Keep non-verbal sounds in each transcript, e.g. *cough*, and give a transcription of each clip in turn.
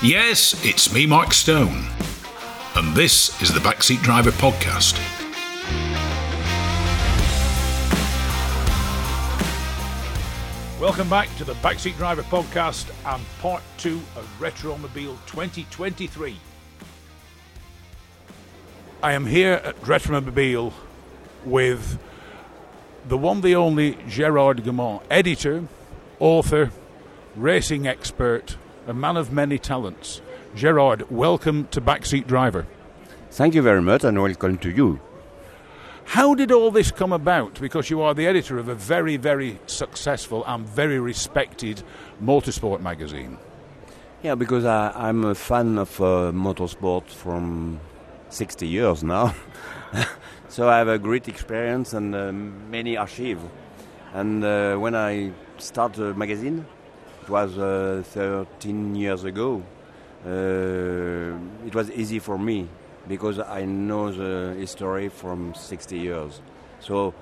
Yes, it's me, Mark Stone, and this is the Backseat Driver Podcast. Welcome back to the Backseat Driver Podcast and part two of Retromobile 2023. I am here at Retromobile with the one, the only Gerard Gamont, editor, author, racing expert, a man of many talents. Gerard, welcome to Backseat Driver. Thank you very much and welcome to you. How did all this come about? Because you are the editor of a very, very successful and very respected motorsport magazine. Yeah, because I, am a fan of uh, motorsport from 60 years now. *laughs* so I have a great experience and uh, many archives. And uh, when I started the magazine, it was uh, 13 years ago, uh, it was easy for me because I know the history from 60 years. So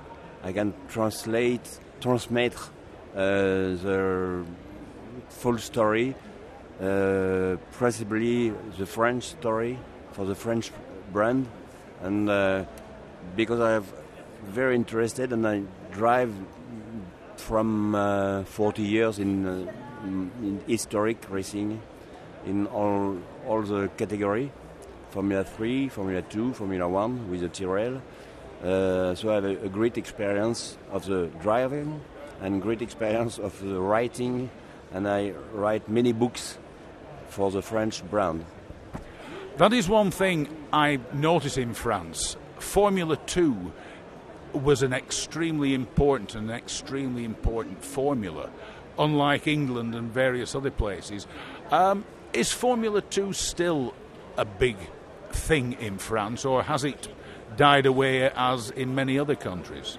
I can translate, transmit uh, the full story, possibly the French story for the French brand, and uh, because I'm very interested and I drive from uh, 40 years in, uh, in, historic racing in all all the category. Formula 3, Formula 2, Formula 1 with the Tyrrell. Uh, so I have a, a, great experience of the driving and great experience of the writing, and I write many books for the French brand. That is one thing I notice in France. Formula 2 was an extremely important and extremely important formula, unlike England and various other places. Um, is Formula 2 still a big thing in France, or has it died away as in many other countries?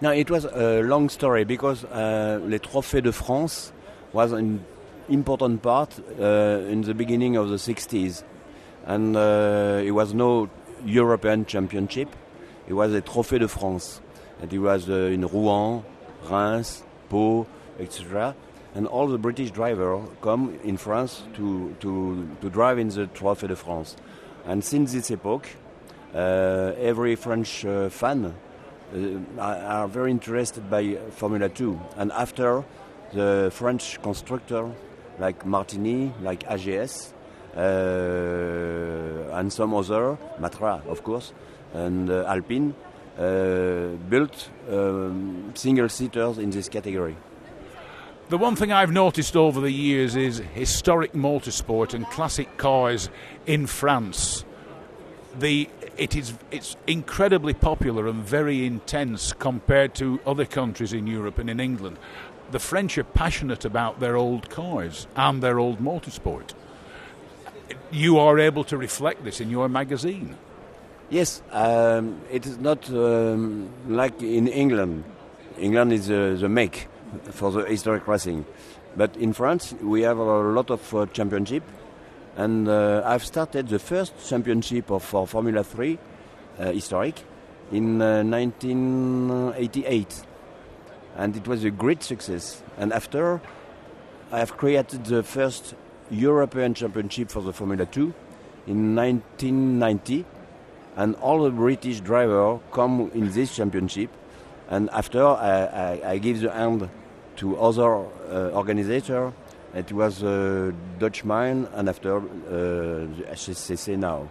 No, it was a long story because uh, Les Trophées de France was an important part uh, in the beginning of the 60s. And uh, it was no European Championship, it was a Trophée de France. And it was uh, in Rouen, Reims, Pau, etc. And all the British drivers come in France to, to, to drive in the Trophée de France. And since this epoch, uh, every French uh, fan uh, are very interested by Formula 2. And after the French constructor like Martini, like AGS, uh, and some other, Matra of course, and uh, Alpine, uh, built um, single seaters in this category. The one thing I've noticed over the years is historic motorsport and classic cars in France. The it is it's incredibly popular and very intense compared to other countries in Europe and in England. The French are passionate about their old cars and their old motorsport. You are able to reflect this in your magazine. Yes, um, it is not um, like in England. England is uh, the make for the historic racing. But in France, we have a lot of uh, championship, and uh, I've started the first championship of for Formula 3 uh, historic in 1988, uh, and it was a great success. And after, I have created the first European Championship for the Formula 2 in 1990, and all the British drivers come in this championship. And after, I, I, I give the hand to other uh, organizers. It was uh, Dutch Mine and after uh, the HSCC now.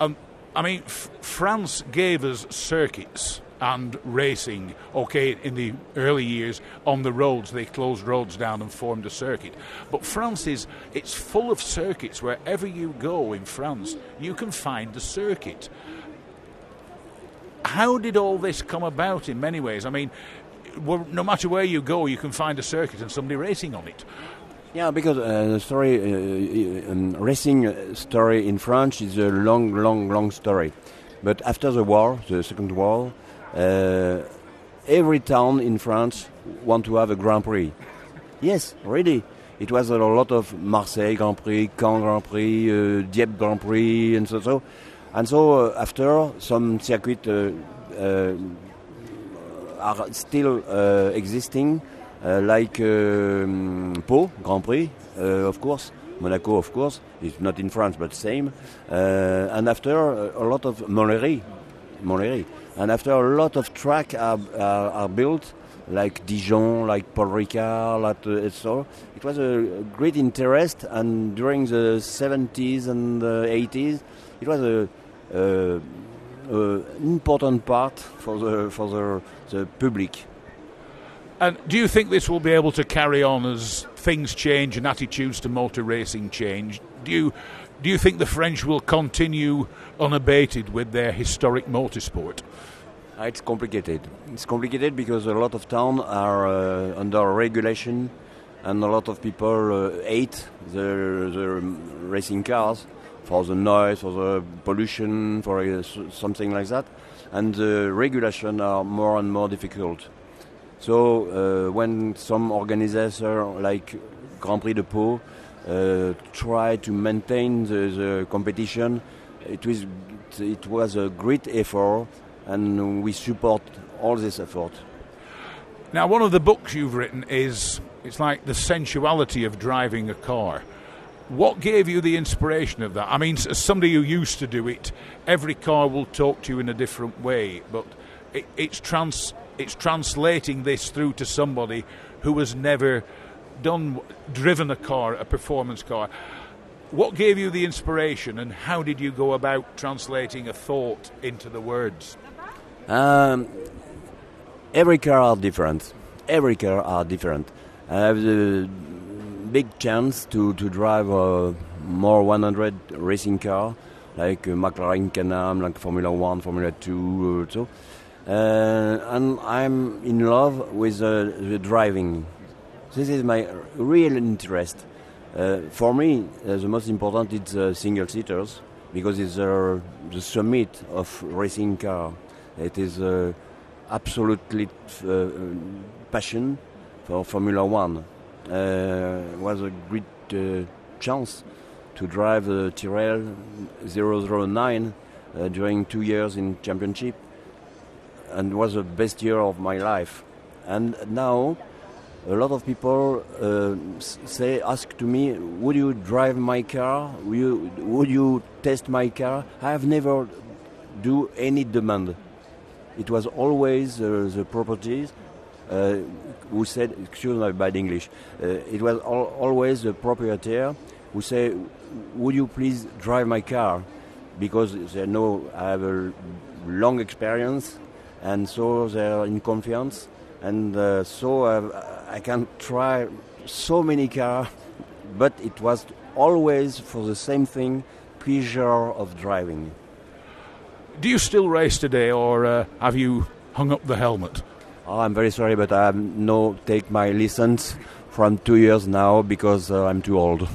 Um, I mean, F- France gave us circuits and racing. Okay, in the early years on the roads, they closed roads down and formed a circuit. But France is it's full of circuits. Wherever you go in France, you can find a circuit. How did all this come about? In many ways, I mean, no matter where you go, you can find a circuit and somebody racing on it. Yeah, because uh, the story, uh, um, racing story in France is a long, long, long story. But after the war, the Second War, uh, every town in France want to have a Grand Prix. Yes, really. It was a lot of Marseille Grand Prix, Caen Grand Prix, uh, Dieppe Grand Prix, and so so. And so uh, after some circuit uh, uh, are still uh, existing, uh, like um, Pau Grand Prix, uh, of course, Monaco, of course, it's not in France, but same. And after a lot of Montlhéry, and after a lot of track are, are, are built, like Dijon, like Paul Ricard, like, uh, so it was a great interest. And during the 70s and the 80s, it was a, a, a important part for the for the, the public. And do you think this will be able to carry on as things change and attitudes to motor racing change? Do you do you think the French will continue unabated with their historic motorsport? Uh, it's complicated. It's complicated because a lot of towns are uh, under regulation, and a lot of people uh, hate the, the racing cars for the noise, for the pollution, for uh, something like that. And the regulation are more and more difficult. So uh, when some organizers like Grand Prix de Pau uh, try to maintain the, the competition, it was it was a great effort and we support all this effort. Now, one of the books you've written is it's like the sensuality of driving a car. What gave you the inspiration of that? I mean, as somebody who used to do it, every car will talk to you in a different way, but it, it's trans it's translating this through to somebody who has never done driven a car, a performance car. What gave you the inspiration, and how did you go about translating a thought into the words? Um, every car are different. Every car are different. Have the big chance to, to drive a more 100 racing car, like uh, McLaren Can-Am, like Formula One, Formula Two, uh, so. Uh, and I'm in love with uh, the driving. This is my real interest. Uh, for me, uh, the most important is single seaters because it's the summit of racing car. It is absolutely passion for Formula One. Uh, it was a great uh, chance to drive the Tyrrell 009 uh, during two years in championship, and was the best year of my life. And now, a lot of people uh, say, ask to me, would you drive my car? Would you, would you test my car? I have never do any demand it was always uh, the properties uh, who said, excuse my bad English, uh, it was al always the proprietor who said, would you please drive my car? Because they know I have a long experience and so they're in confiance and uh, so I can try so many cars, *laughs* but it was always for the same thing, pleasure of driving. Do you still race today, or uh, have you hung up the helmet? Oh, I'm very sorry, but I no take my license from two years now because uh, I'm too old.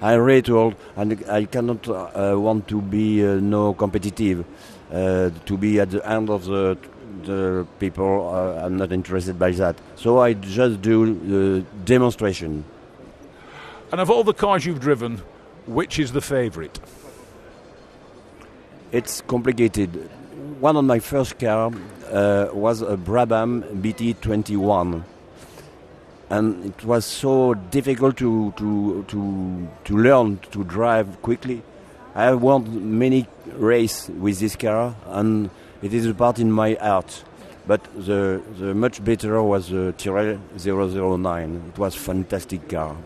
I'm really too old, and I cannot uh, want to be uh, no competitive. Uh, to be at the end of the the people, uh, I'm not interested by that. So I just do the demonstration. And of all the cars you've driven, which is the favourite? It's complicated. One of my first car uh, was a Brabham BT21, and it was so difficult to to to to learn to drive quickly. I have won many races with this car, and it is a part in my heart. But the the much better was the Tyrrell 009. It was fantastic car.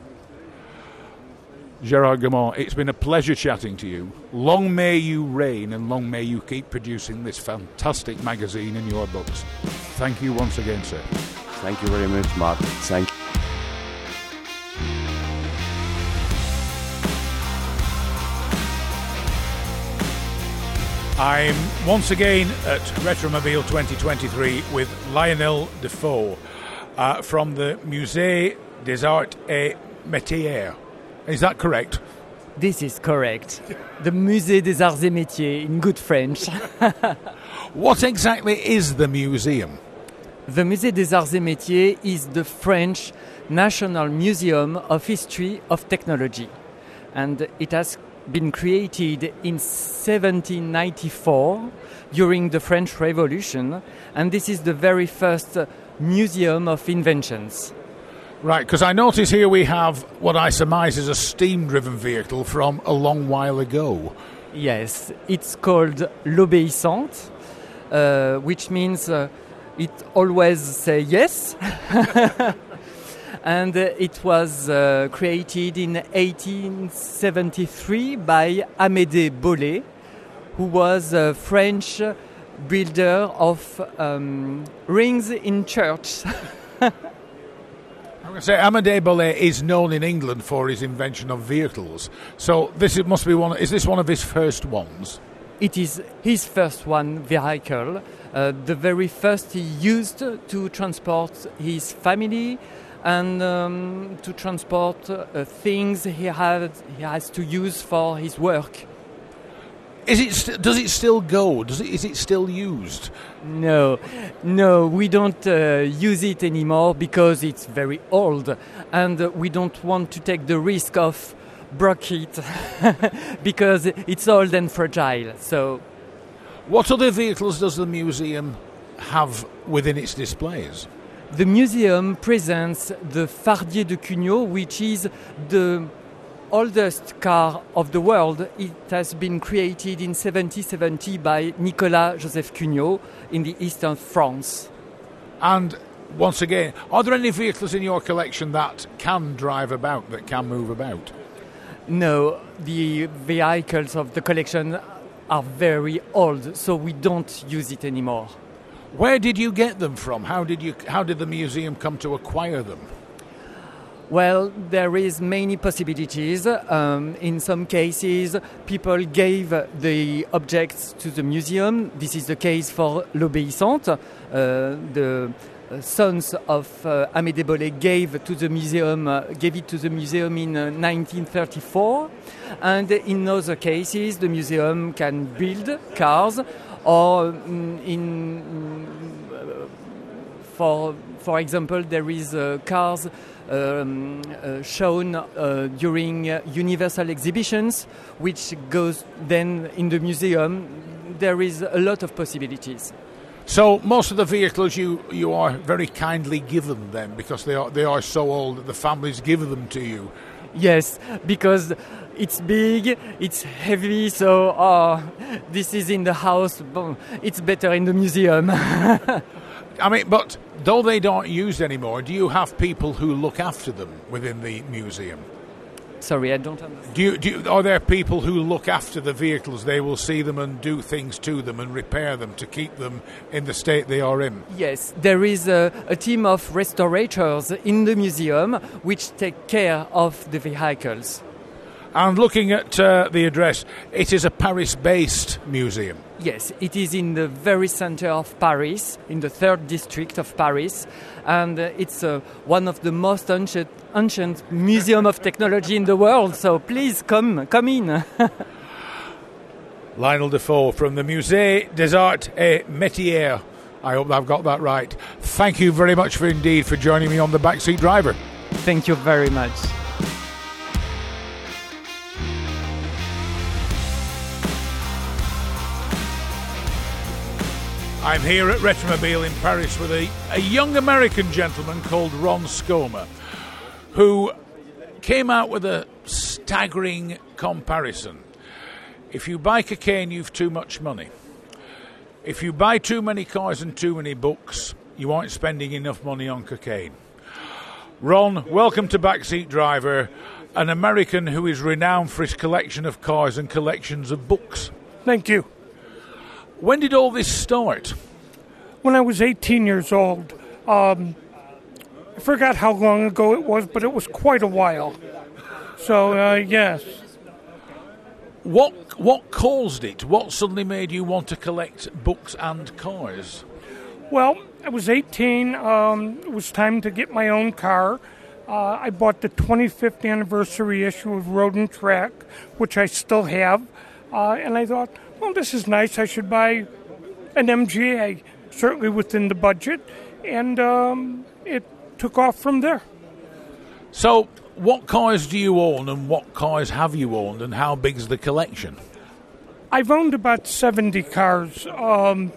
Gerard Gamont, it's been a pleasure chatting to you. Long may you reign and long may you keep producing this fantastic magazine and your books. Thank you once again, sir. Thank you very much, Mark. Thank you. I'm once again at Retromobile 2023 with Lionel Dufaux uh, from the Musée des Arts et Métiers. Is that correct? This is correct. The Musée des Arts et Métiers in good French. *laughs* what exactly is the museum? The Musée des Arts et Métiers is the French National Museum of History of Technology. And it has been created in 1794 during the French Revolution. And this is the very first museum of inventions. Right, because I notice here we have what I surmise is a steam driven vehicle from a long while ago. Yes, it's called l'obéissante, uh, which means uh, it always say yes. *laughs* and uh, it was uh, created in 1873 by Amédée Bollé, who was a French builder of um, rings in church. *laughs* I'm going to say Amédée Bollé is known in England for his invention of vehicles. So this must be one. Is this one of his first ones? It is his first one vehicle, uh, the very first he used to transport his family and um, to transport uh, things he had he has to use for his work. Is it? St- does it still go? Does it? Is it still used? No, no, we don't uh, use it anymore because it's very old, and we don't want to take the risk of break it *laughs* because it's old and fragile. So, what other vehicles does the museum have within its displays? The museum presents the Fardier de Cugnot, which is the oldest car of the world. It has been created in 1770 by Nicolas Joseph Cugnot in the eastern France. And once again, are there any vehicles in your collection that can drive about, that can move about? No, the vehicles of the collection are very old, so we don't use it anymore. Where did you get them from? How did you how did the museum come to acquire them? Well, there is many possibilities. Um, in some cases, people gave the objects to the museum. This is the case for l'Obéissante. Uh, the sons of uh, Amédée Bollé gave to the museum, uh, gave it to the museum in 1934. And in other cases, the museum can build cars or mm, in mm, for for example, there is uh, cars um, uh, shown uh, during uh, universal exhibitions, which goes then in the museum. There is a lot of possibilities. So most of the vehicles you, you are very kindly given them because they are they are so old that the families give them to you. Yes, because it's big, it's heavy, so oh, this is in the house. It's better in the museum. *laughs* I mean, but though they don't used anymore, do you have people who look after them within the museum? Sorry, I don't understand. Do you, do you, are there people who look after the vehicles? They will see them and do things to them and repair them to keep them in the state they are in. Yes, there is a, a team of restorators in the museum which take care of the vehicles. And looking at uh, the address, it is a Paris based museum. Yes, it is in the very center of Paris, in the third district of Paris, and uh, it's uh, one of the most ancient, ancient museum of technology in the world. So please come, come in. *laughs* Lionel Dufaux from the Musée des Arts et Métiers. I hope I've got that right. Thank you very much for indeed for joining me on the backseat driver. Thank you very much. I'm here at Retromobile in Paris with a, a young American gentleman called Ron Skoma, who came out with a staggering comparison. If you buy cocaine, you've too much money. If you buy too many cars and too many books, you aren't spending enough money on cocaine. Ron, welcome to Backseat Driver, an American who is renowned for his collection of cars and collections of books. Thank you. When did all this start? When I was 18 years old. Um, I forgot how long ago it was, but it was quite a while. So, uh, yes. What what caused it? What suddenly made you want to collect books and cars? Well, I was 18. Um, it was time to get my own car. Uh, I bought the 25th anniversary issue of Road and Track, which I still have. Uh, and I thought, well, this is nice. I should buy an MGA, certainly within the budget. And um, it took off from there. So, what cars do you own and what cars have you owned and how big is the collection? I've owned about 70 cars. Um,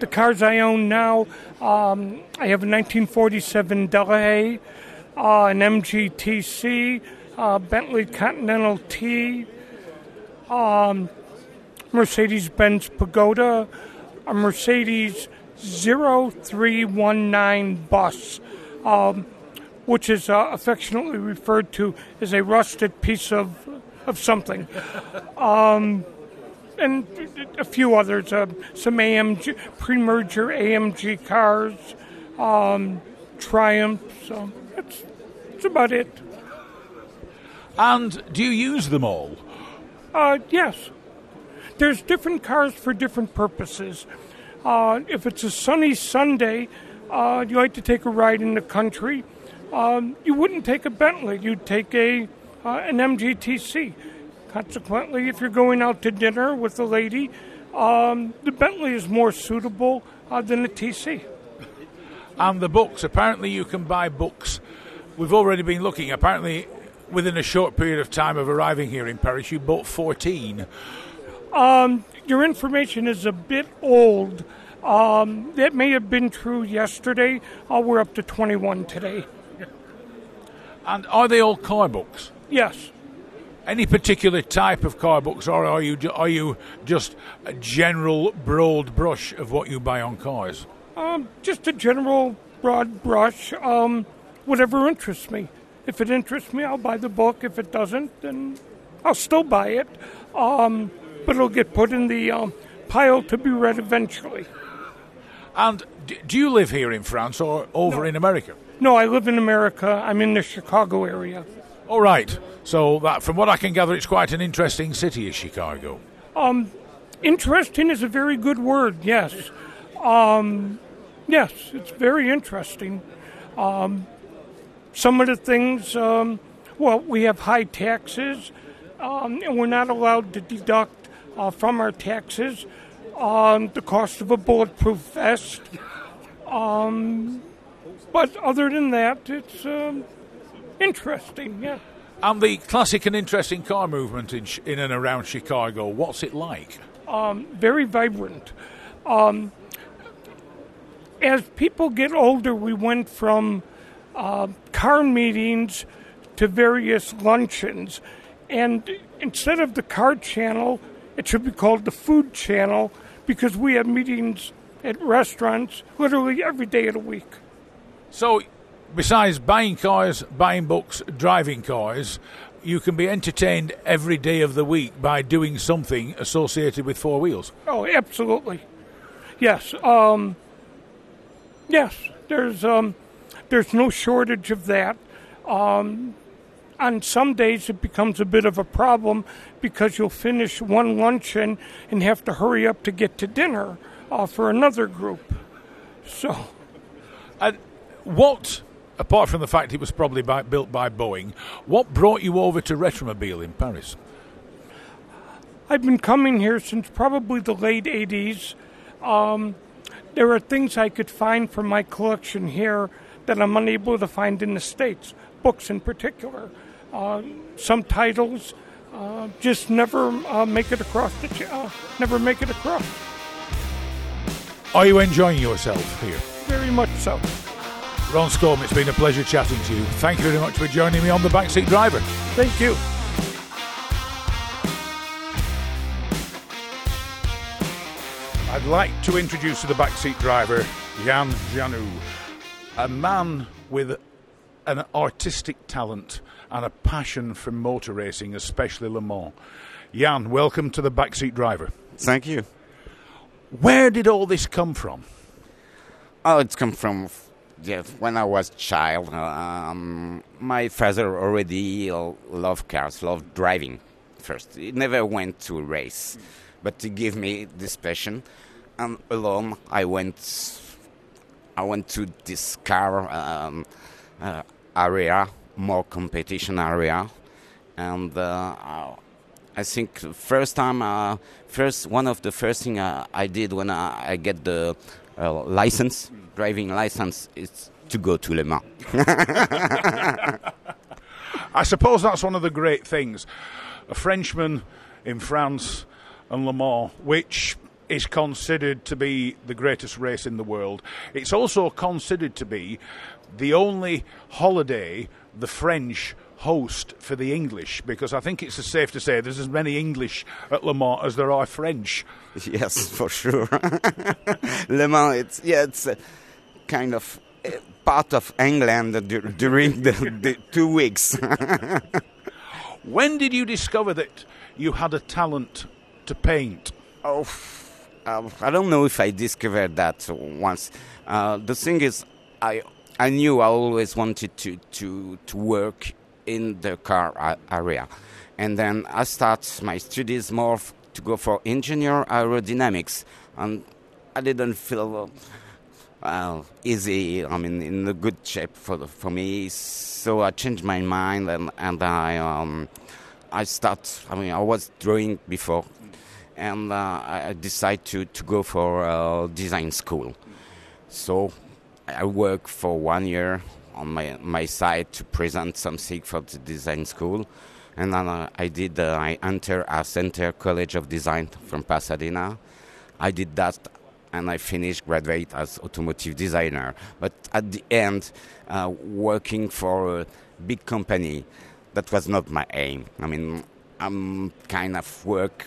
the cars I own now, um, I have a 1947 Delahaye, uh, an MGTC, uh, Bentley Continental T, um, Mercedes Benz Pagoda, a Mercedes 0319 bus, um, which is uh, affectionately referred to as a rusted piece of, of something. Um, and a few others, uh, some AMG, pre merger AMG cars, um, Triumph. So that's, that's about it. And do you use them all? Uh, yes. There's different cars for different purposes. Uh, if it's a sunny Sunday, uh, you like to take a ride in the country, um, you wouldn't take a Bentley. You'd take a uh, an MGTC. Consequently, if you're going out to dinner with a lady, um, the Bentley is more suitable uh, than the TC. And the books. Apparently, you can buy books. We've already been looking. Apparently, within a short period of time of arriving here in Paris, you bought 14. Um, your information is a bit old. Um, that may have been true yesterday. Uh, we're up to 21 today. And are they all car books? Yes. Any particular type of car books, or are you are you just a general broad brush of what you buy on cars? Um, just a general broad brush. Um, whatever interests me. If it interests me, I'll buy the book. If it doesn't, then I'll still buy it. Um, but it'll get put in the um, pile to be read eventually. And do you live here in France or over No. in America? No, I live in America. I'm in the Chicago area. All right. So that, from what I can gather, it's quite an interesting city, is Chicago. Um, Interesting is a very good word, yes. Um, yes, it's very interesting. Um, some of the things, um, well, we have high taxes, um, and we're not allowed to deduct uh, from our taxes um, the cost of a bulletproof vest. Um, but other than that, it's um, interesting, yeah. And the classic and interesting car movement in, Ch- in and around Chicago, what's it like? very vibrant. Um, as people get older, we went from uh, car meetings to various luncheons. And instead of the car channel, it should be called the food channel because we have meetings at restaurants literally every day of the week. So, besides buying cars, buying books, driving cars, you can be entertained every day of the week by doing something associated with four wheels. Oh, absolutely. Yes. Um, yes. There's um, there's no shortage of that. Um, on some days, it becomes a bit of a problem because you'll finish one luncheon and have to hurry up to get to dinner uh, for another group. So, And what, apart from the fact it was probably by, built by Boeing, what brought you over to Retromobile in Paris? I've been coming here since probably the late 80s. Um, there are things I could find from my collection here that I'm unable to find in the States, books in particular. Uh, some titles uh, just never uh, make it across the ch- uh, never make it across. Are you enjoying yourself here? Very much so. Ron Storm, it's been a pleasure chatting to you. Thank you very much for joining me on The Backseat Driver. Thank you. I'd like to introduce to the backseat driver Jan Genou, a man with an artistic talent and a passion for motor racing, especially Le Mans. Jan, welcome to the backseat driver. Thank you. Where did all this come from? Oh, it's come from yeah, when I was child. Um, my father already loved cars, loved driving. First, he never went to a race, but he gave me this passion, and alone I went. I went to this car um, uh, area, more competition area, and uh, I think first time, uh, first one of the first thing uh, I did when I, I get the uh, license, driving license, is to go to Le Mans. *laughs* I suppose that's one of the great things. A Frenchman in France and Le Mans, which is considered to be the greatest race in the world. It's also considered to be the only holiday the French host for the English because I think it's safe to say there's as many English at Le Mans as there are French. *laughs* Yes, for sure. *laughs* Le Mans, it's yeah, it's a kind of uh, part of England during the, the two weeks. *laughs* when did you discover that you had a talent to paint? Oh, uh, I don't know if I discovered that once. Uh, the thing is, I I knew I always wanted to to to work in the car area, and then I start my studies more f- to go for engineer aerodynamics, and I didn't feel well easy. I mean, in a good shape for the, for me. So I changed my mind, and and I um, I start. I mean, I was drawing before, and uh, I decided to to go for uh, design school. So I worked for one year on my my side to present something for the design school, and then uh, I did. Uh, I entered a Center College of Design from Pasadena. I did that, and I finished graduate as automotive designer. But at the end, uh, working for a big company, that was not my aim. I mean, I'm kind of work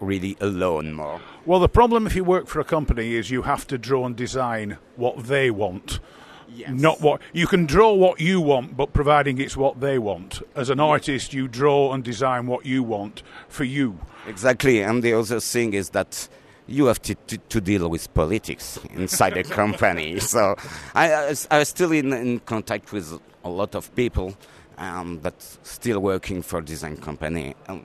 really alone more. Well, the problem if you work for a company is you have to draw and design what they want. Yes. Not what you can draw what you want, but providing it's what they want. As an artist, you draw and design what you want for you. Exactly, and the other thing is that you have to, to, to deal with politics inside a *laughs* company. So I, I, was still in, in contact with a lot of people um, that still working for design company. Um,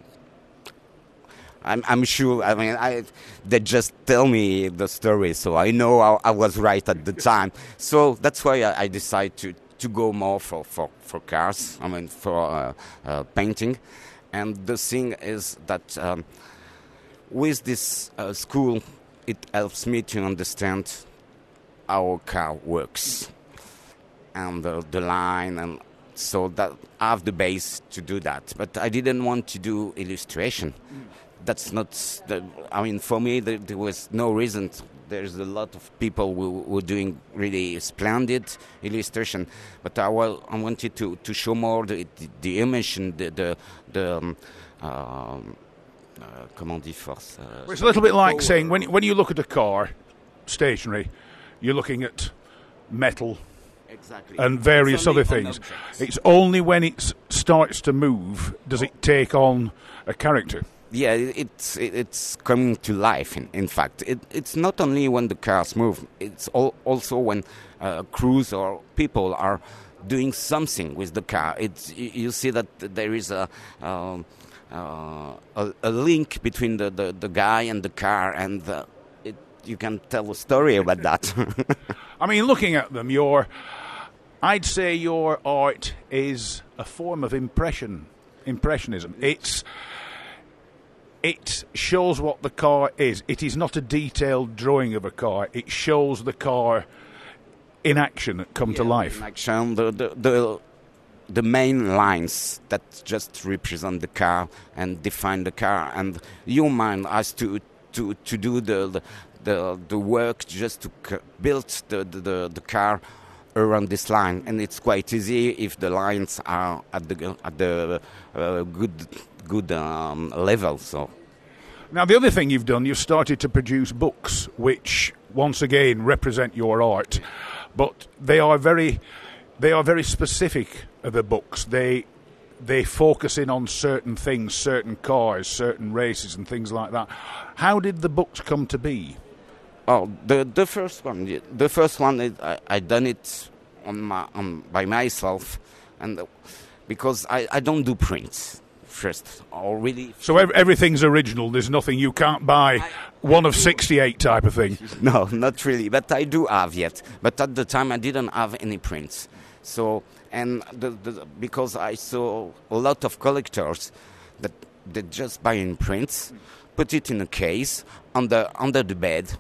I'm, I'm sure. I mean, I, they just tell me the story, so I know I, I was right at the time. So that's why I, I decided to, to go more for, for, for cars. I mean, for uh, uh, painting. And the thing is that um, with this uh, school, it helps me to understand how a car works and the, the line and so that I have the base to do that. But I didn't want to do illustration. That's not. The, I mean, for me, there, there, was no reason. There's a lot of people who were doing really splendid illustration, but I, well, I wanted to, to show more the, the, the emotion, the the, the um, uh, comment dit force? Uh, it's a little bit like saying when when you look at a car, stationary, you're looking at metal. Exactly. And various other things. It's only when it starts to move does it take on a character yeah, it's it's coming to life. In, in fact, it, it's not only when the cars move; it's all, also when uh, crews or people are doing something with the car. It's you see that there is a. Um, uh, a, a, link between the, the, the, guy and the car, and it, you can tell a story about that. *laughs* I mean, looking at them, your, I'd say your art is a form of impression, impressionism. It's it shows what the car is. It is not a detailed drawing of a car. It shows the car in action, come yeah, to life. In action, the, the, the, the main lines that just represent the car and define the car, and your mind has to to, to do the, the the the work just to build the, the, the car around this line, and it's quite easy if the lines are at the at the uh, good good um, level. So. Now, the other thing you've done, you've started to produce books, which once again represent your art, but they are very, they are very specific. The books they they focus in on certain things, certain cars, certain races, and things like that. How did the books come to be? Oh, the the first one, the first one, I, I done it on my on, by myself, and because I, I don't do prints first, or really. So everything's original. There's nothing you can't buy. I, one of sixty-eight type of thing. *laughs* No, not really. But I do have yet. But at the time, I didn't have any prints. So and the, the, because I saw a lot of collectors that they just buy in prints, put it in a case under under the bed,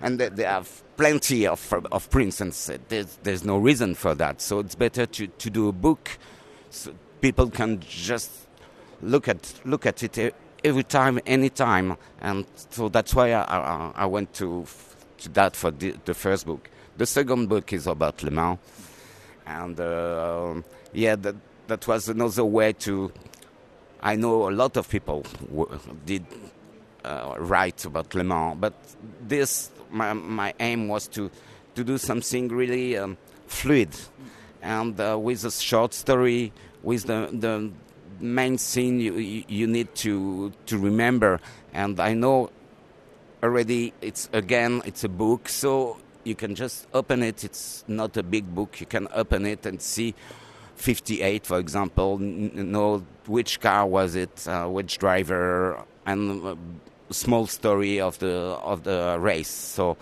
and they, they have plenty of of prints, and there's there's no reason for that. So it's better to to do a book. So people can just look at look at it every time, any time, and so that's why I, I, I went to, to that for the, the, first book. The second book is about Le Mans, and uh, yeah, that that was another way to. I know a lot of people did uh, write about Le Mans, but this my my aim was to to do something really um, fluid, and uh, with a short story, with the the main scene you you need to to remember, and I know already it's again it's a book, so you can just open it. It's not a big book. You can open it and see 58, for example, know which car was it, uh, which driver, and a small story of the of the race. So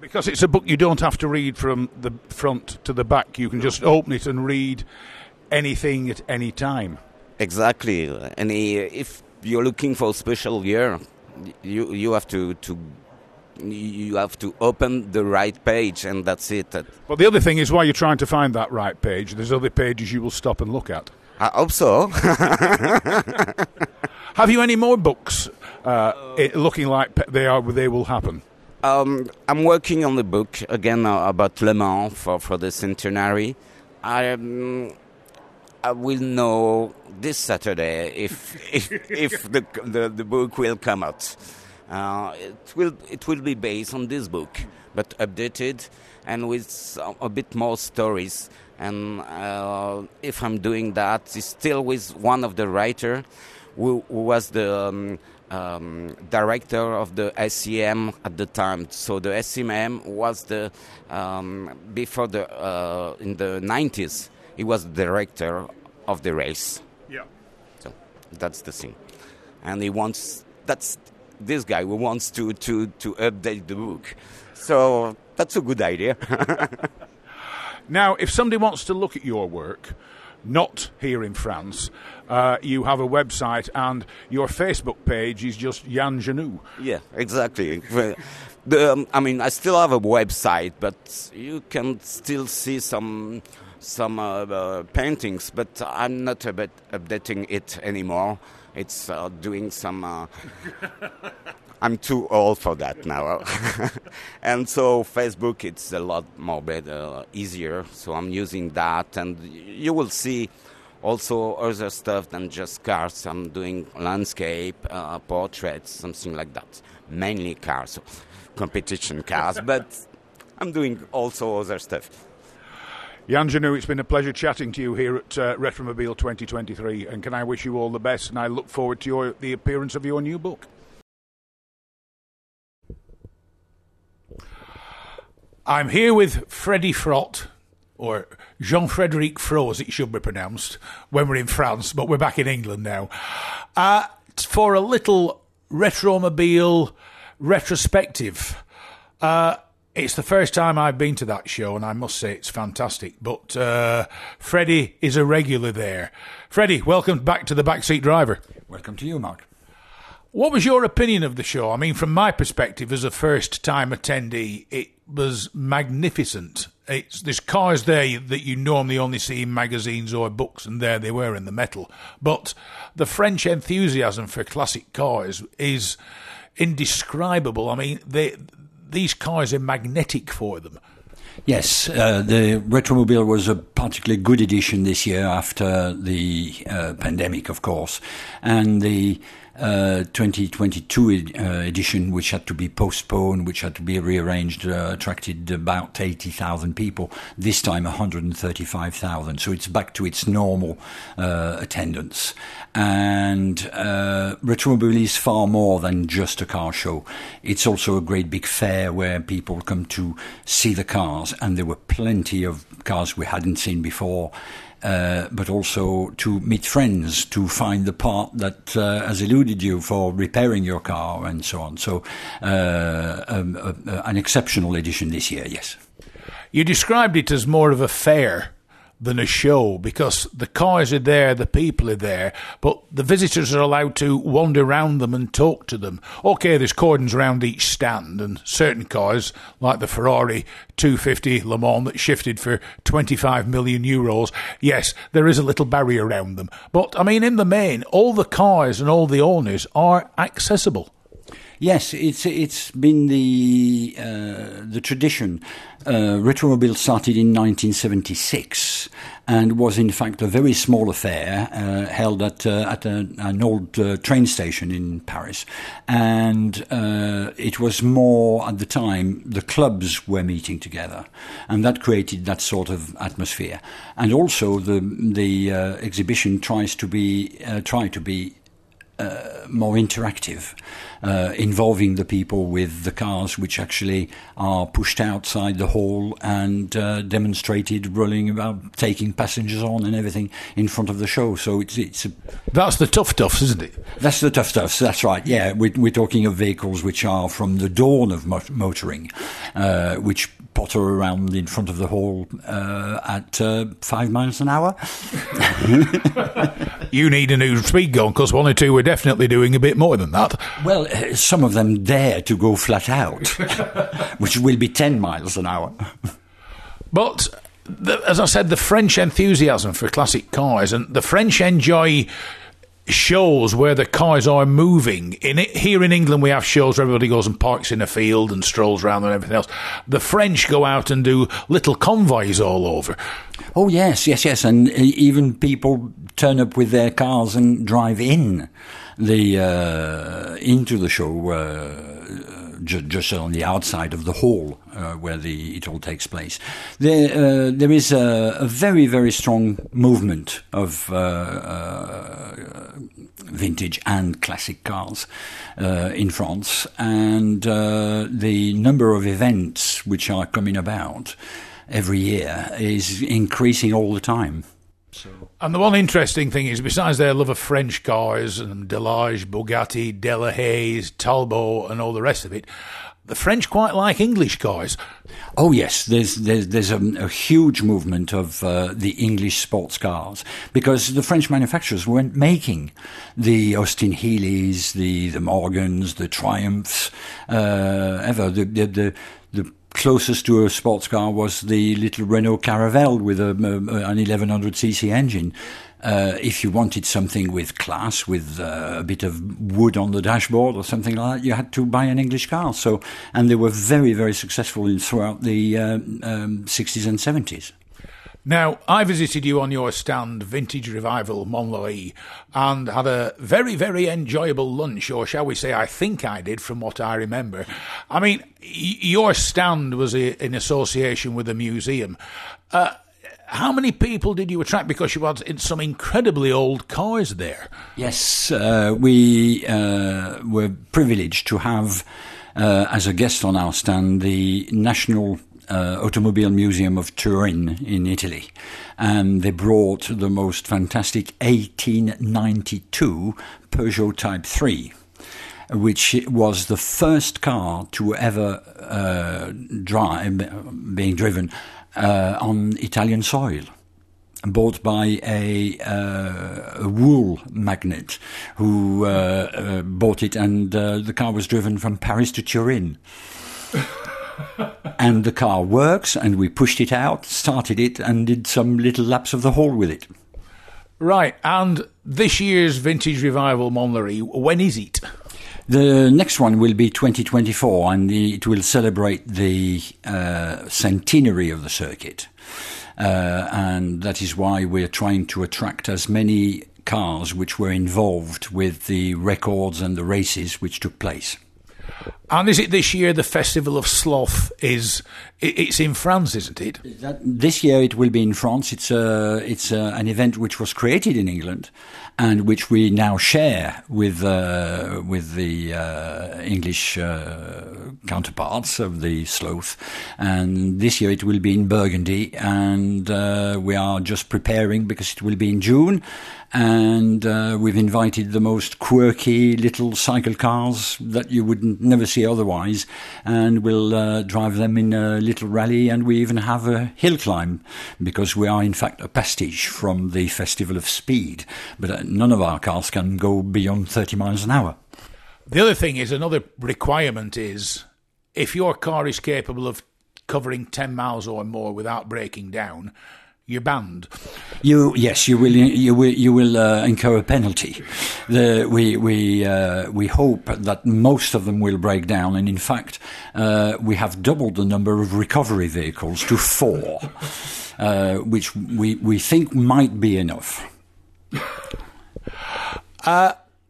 Because it's a book you don't have to read from the front to the back. You can just open it and read anything at any time. exactly, And if you're looking for a special year, you you have to to you have to open the right page, and that's it. But the other thing is, while you're trying to find that right page, there's other pages you will stop and look at. I hope so. *laughs* Have you any more books uh, it, looking like they are? They will happen. Um, I'm working on the book again uh, about Le Mans for, for the centenary. I, um, I will know this Saturday if *laughs* if, if the, the the book will come out. Uh, it will it will be based on this book, but updated and with a bit more stories. And uh, if I'm doing that, it's still with one of the writer who, who was the um, um, director of the SEM at the time. So the SEM was the um, before the uh, in the 90s. He was the director of the race. Yeah. So that's the thing, and he wants that's this guy who wants to to to update the book. So that's a good idea. *laughs* Now, if somebody wants to look at your work, not here in France, uh, you have a website and your Facebook page is just Jan Genou. Yeah, exactly. *laughs* The, um, I mean, I still have a website, but you can still see some some uh, uh, paintings. But I'm not a bit updating it anymore. It's uh, doing some. *laughs* Uh, I'm too old for that now, *laughs* and so Facebook it's a lot more better, easier. So I'm using that, and you will see also other stuff than just cars. I'm doing landscape, uh, portraits, something like that. Mainly cars, competition cars, but I'm doing also other stuff. Jan Genou, it's been a pleasure chatting to you here at uh, Retromobile 2023, and can I wish you all the best? And I look forward to your, the appearance of your new book. I'm here with Freddie Frott, or Jean Frederic Fro, as it should be pronounced, when we're in France, but we're back in England now, uh, for a little Retromobile retrospective. Uh, it's the first time I've been to that show, and I must say it's fantastic. But uh, Freddie is a regular there. Freddie, welcome back to the Backseat Driver. Welcome to you, Mark. What was your opinion of the show? I mean, from my perspective as a first time attendee, it was magnificent. It's, there's cars there that you normally only see in magazines or books, and there they were in the metal. But the French enthusiasm for classic cars is indescribable. I mean, they, these cars are magnetic for them. Yes, uh, the Retromobile was a particularly good edition this year after the uh, pandemic, of course, and the uh, 2022 ed- uh, edition, which had to be postponed, which had to be rearranged, uh, attracted about 80,000 people. This time, 135,000. So it's back to its normal uh, attendance. And uh, Retromobile is far more than just a car show. It's also a great big fair where people come to see the cars, and there were plenty of cars we hadn't seen before. Uh, but also to meet friends, to find the part that uh, has eluded you for repairing your car and so on. So, uh, um, uh, uh, an exceptional edition this year, yes. You described it as more of a fair than a show because the cars are there, the people are there, but the visitors are allowed to wander around them and talk to them. Okay, there's cordons around each stand, and certain cars, like the Ferrari 250 Le Mans that shifted for 25 million euros, yes, there is a little barrier around them. But I mean, in the main, all the cars and all the owners are accessible. Yes, it's it's been the uh, the tradition. Uh, Retromobile started in 1976 and was in fact a very small affair uh, held at uh, at a, an old uh, train station in Paris, and uh, it was more at the time the clubs were meeting together, and that created that sort of atmosphere. And also the the exhibition tries to be try to be uh, more interactive, uh, involving the people with the cars, which actually are pushed outside the hall and uh, demonstrated rolling about, taking passengers on and everything in front of the show. So it's it's a, that's the tough stuff, isn't it? That's the tough stuff. That's right. Yeah, we're, we're talking of vehicles which are from the dawn of motoring, uh, which potter around in front of the hall uh, at uh, five miles an hour. *laughs* you need a new speed gun because one or two were definitely doing a bit more than that. Well, uh, some of them dare to go flat out, *laughs* which will be 10 miles an hour. But the, as I said, the French enthusiasm for classic cars and the French enjoy shows where the cars are moving. In it, here in England, we have shows where everybody goes and parks in a field and strolls around and everything else. The French go out and do little convoys all over. Oh yes, yes, yes, and even people turn up with their cars and drive in the uh, into the show. Uh, just on the outside of the hall uh, where the, it all takes place. There, uh, there is a, a, very, very strong movement of uh, uh vintage and classic cars in France, and the number of events which are coming about every year is increasing all the time. So. And the one interesting thing is, besides their love of French cars and Delage, Bugatti, Delahaye, Talbot, and all the rest of it, the French quite like English cars. Oh yes, there's there's, there's a, a huge movement of uh, the English sports cars because the French manufacturers weren't making the Austin Healey's, the the Morgans, the Triumphs uh, ever. The, the the closest to a sports car was the little Renault Caravelle with a, a, an 1100cc engine. Uh, if you wanted something with class, with uh, a bit of wood on the dashboard or something like that, you had to buy an English car. So, and they were very, very successful in, throughout the uh, um, 60s and 70s. Now, I visited you on your stand, Vintage Revival Montlhéry, and had a very, very enjoyable lunch, or shall we say, I think I did from what I remember. I mean, your stand was in association with a museum. Uh, how many people did you attract? Because you had some incredibly old cars there. Yes, uh, we uh, were privileged to have uh, as a guest on our stand the National uh, Automobile Museum of Turin in Italy. And they brought the most fantastic 1892 Peugeot Type 3 which was the first car to ever uh, drive, being driven uh, on Italian soil bought by a, uh, a, wool magnate who uh, uh, bought it, and uh, the car was driven from Paris to Turin. And the car works, and we pushed it out, started it, and did some little laps of the hall with it. Right, and this year's Vintage Revival Montlhéry, when is it? The next one will be 2024, and the, it will celebrate the uh, centenary of the circuit. Uh, and that is why we're trying to attract as many cars which were involved with the records and the races which took place. And is it this year the Festival of Slowth is? It's in France, isn't it? This year it will be in France. It's a, it's a, an event which was created in England, and which we now share with uh, with the uh, English uh, counterparts of the Slowth. And this year it will be in Burgundy, and uh, we are just preparing because it will be in June. And uh, we've invited the most quirky little cycle cars that you would never see otherwise, and we'll uh, drive them in a little rally. And we even have a hill climb because we are in fact a pastiche from the Festival of Speed, but none of our cars can go beyond 30 miles an hour. The other thing is another requirement is if your car is capable of covering 10 miles or more without breaking down, you're banned. You yes, you will you will you will uh, incur a penalty. The, we we uh, we hope that most of them will break down, and in fact, uh, we have doubled the number of recovery vehicles to four, uh, which we we think might be enough.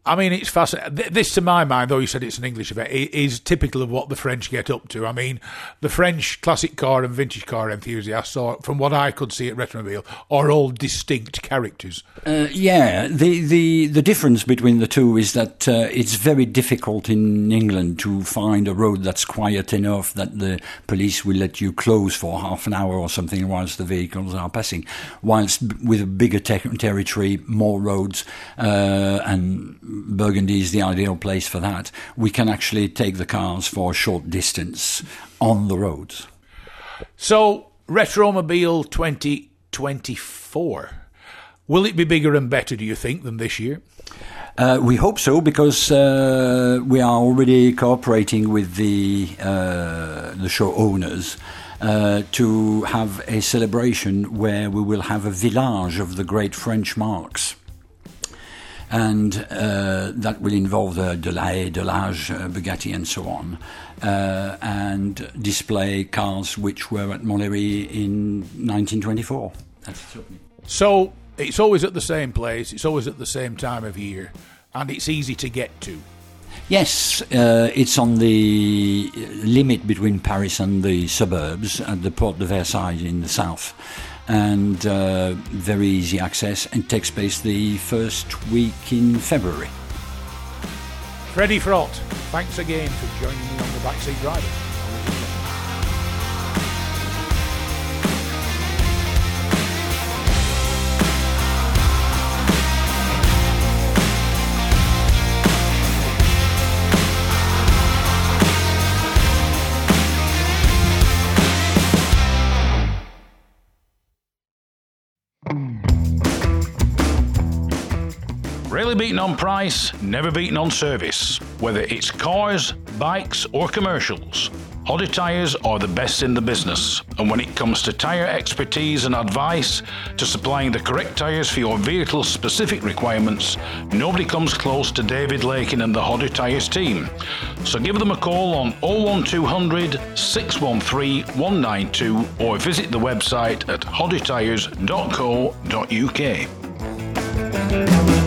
I mean, it's fascinating. This, to my mind, though you said it's an English event, is typical of what the French get up to. I mean, the French classic car and vintage car enthusiasts, from what I could see at Retromobile, are all distinct characters. Uh, yeah, the, the the difference between the two is that uh, it's very difficult in England to find a road that's quiet enough that the police will let you close for half an hour or something whilst the vehicles are passing. Whilst with a bigger ter- territory, more roads, uh, and Burgundy is the ideal place for that. We can actually take the cars for a short distance on the roads. So, Retromobile 2024. Will it be bigger and better, do you think, than this year? Uh, we hope so because uh, we are already cooperating with the uh, the show owners uh, to have a celebration where we will have a village of the great French marques and uh, that will involve the Delahaye, Delage, uh, Bugatti, and so on, uh, and display cars which were at Montlhéry in 1924. so it's always at the same place, it's always at the same time of year, and it's easy to get to. Yes, uh, it's on the limit between Paris and the suburbs at the Porte de Versailles in the south and uh, very easy access and takes place the first week in February. Freddie Frott, thanks again for joining me on the Backseat Driver. Beaten on price, never beaten on service. Whether it's cars, bikes, or commercials, Hoddy Tyres are the best in the business. And when it comes to tyre expertise and advice to supplying the correct tyres for your vehicle's specific requirements, nobody comes close to David Lakin and the Hoddy Tyres team. So give them a call on 01200 613 192 or visit the website at hoddytyres.co.uk.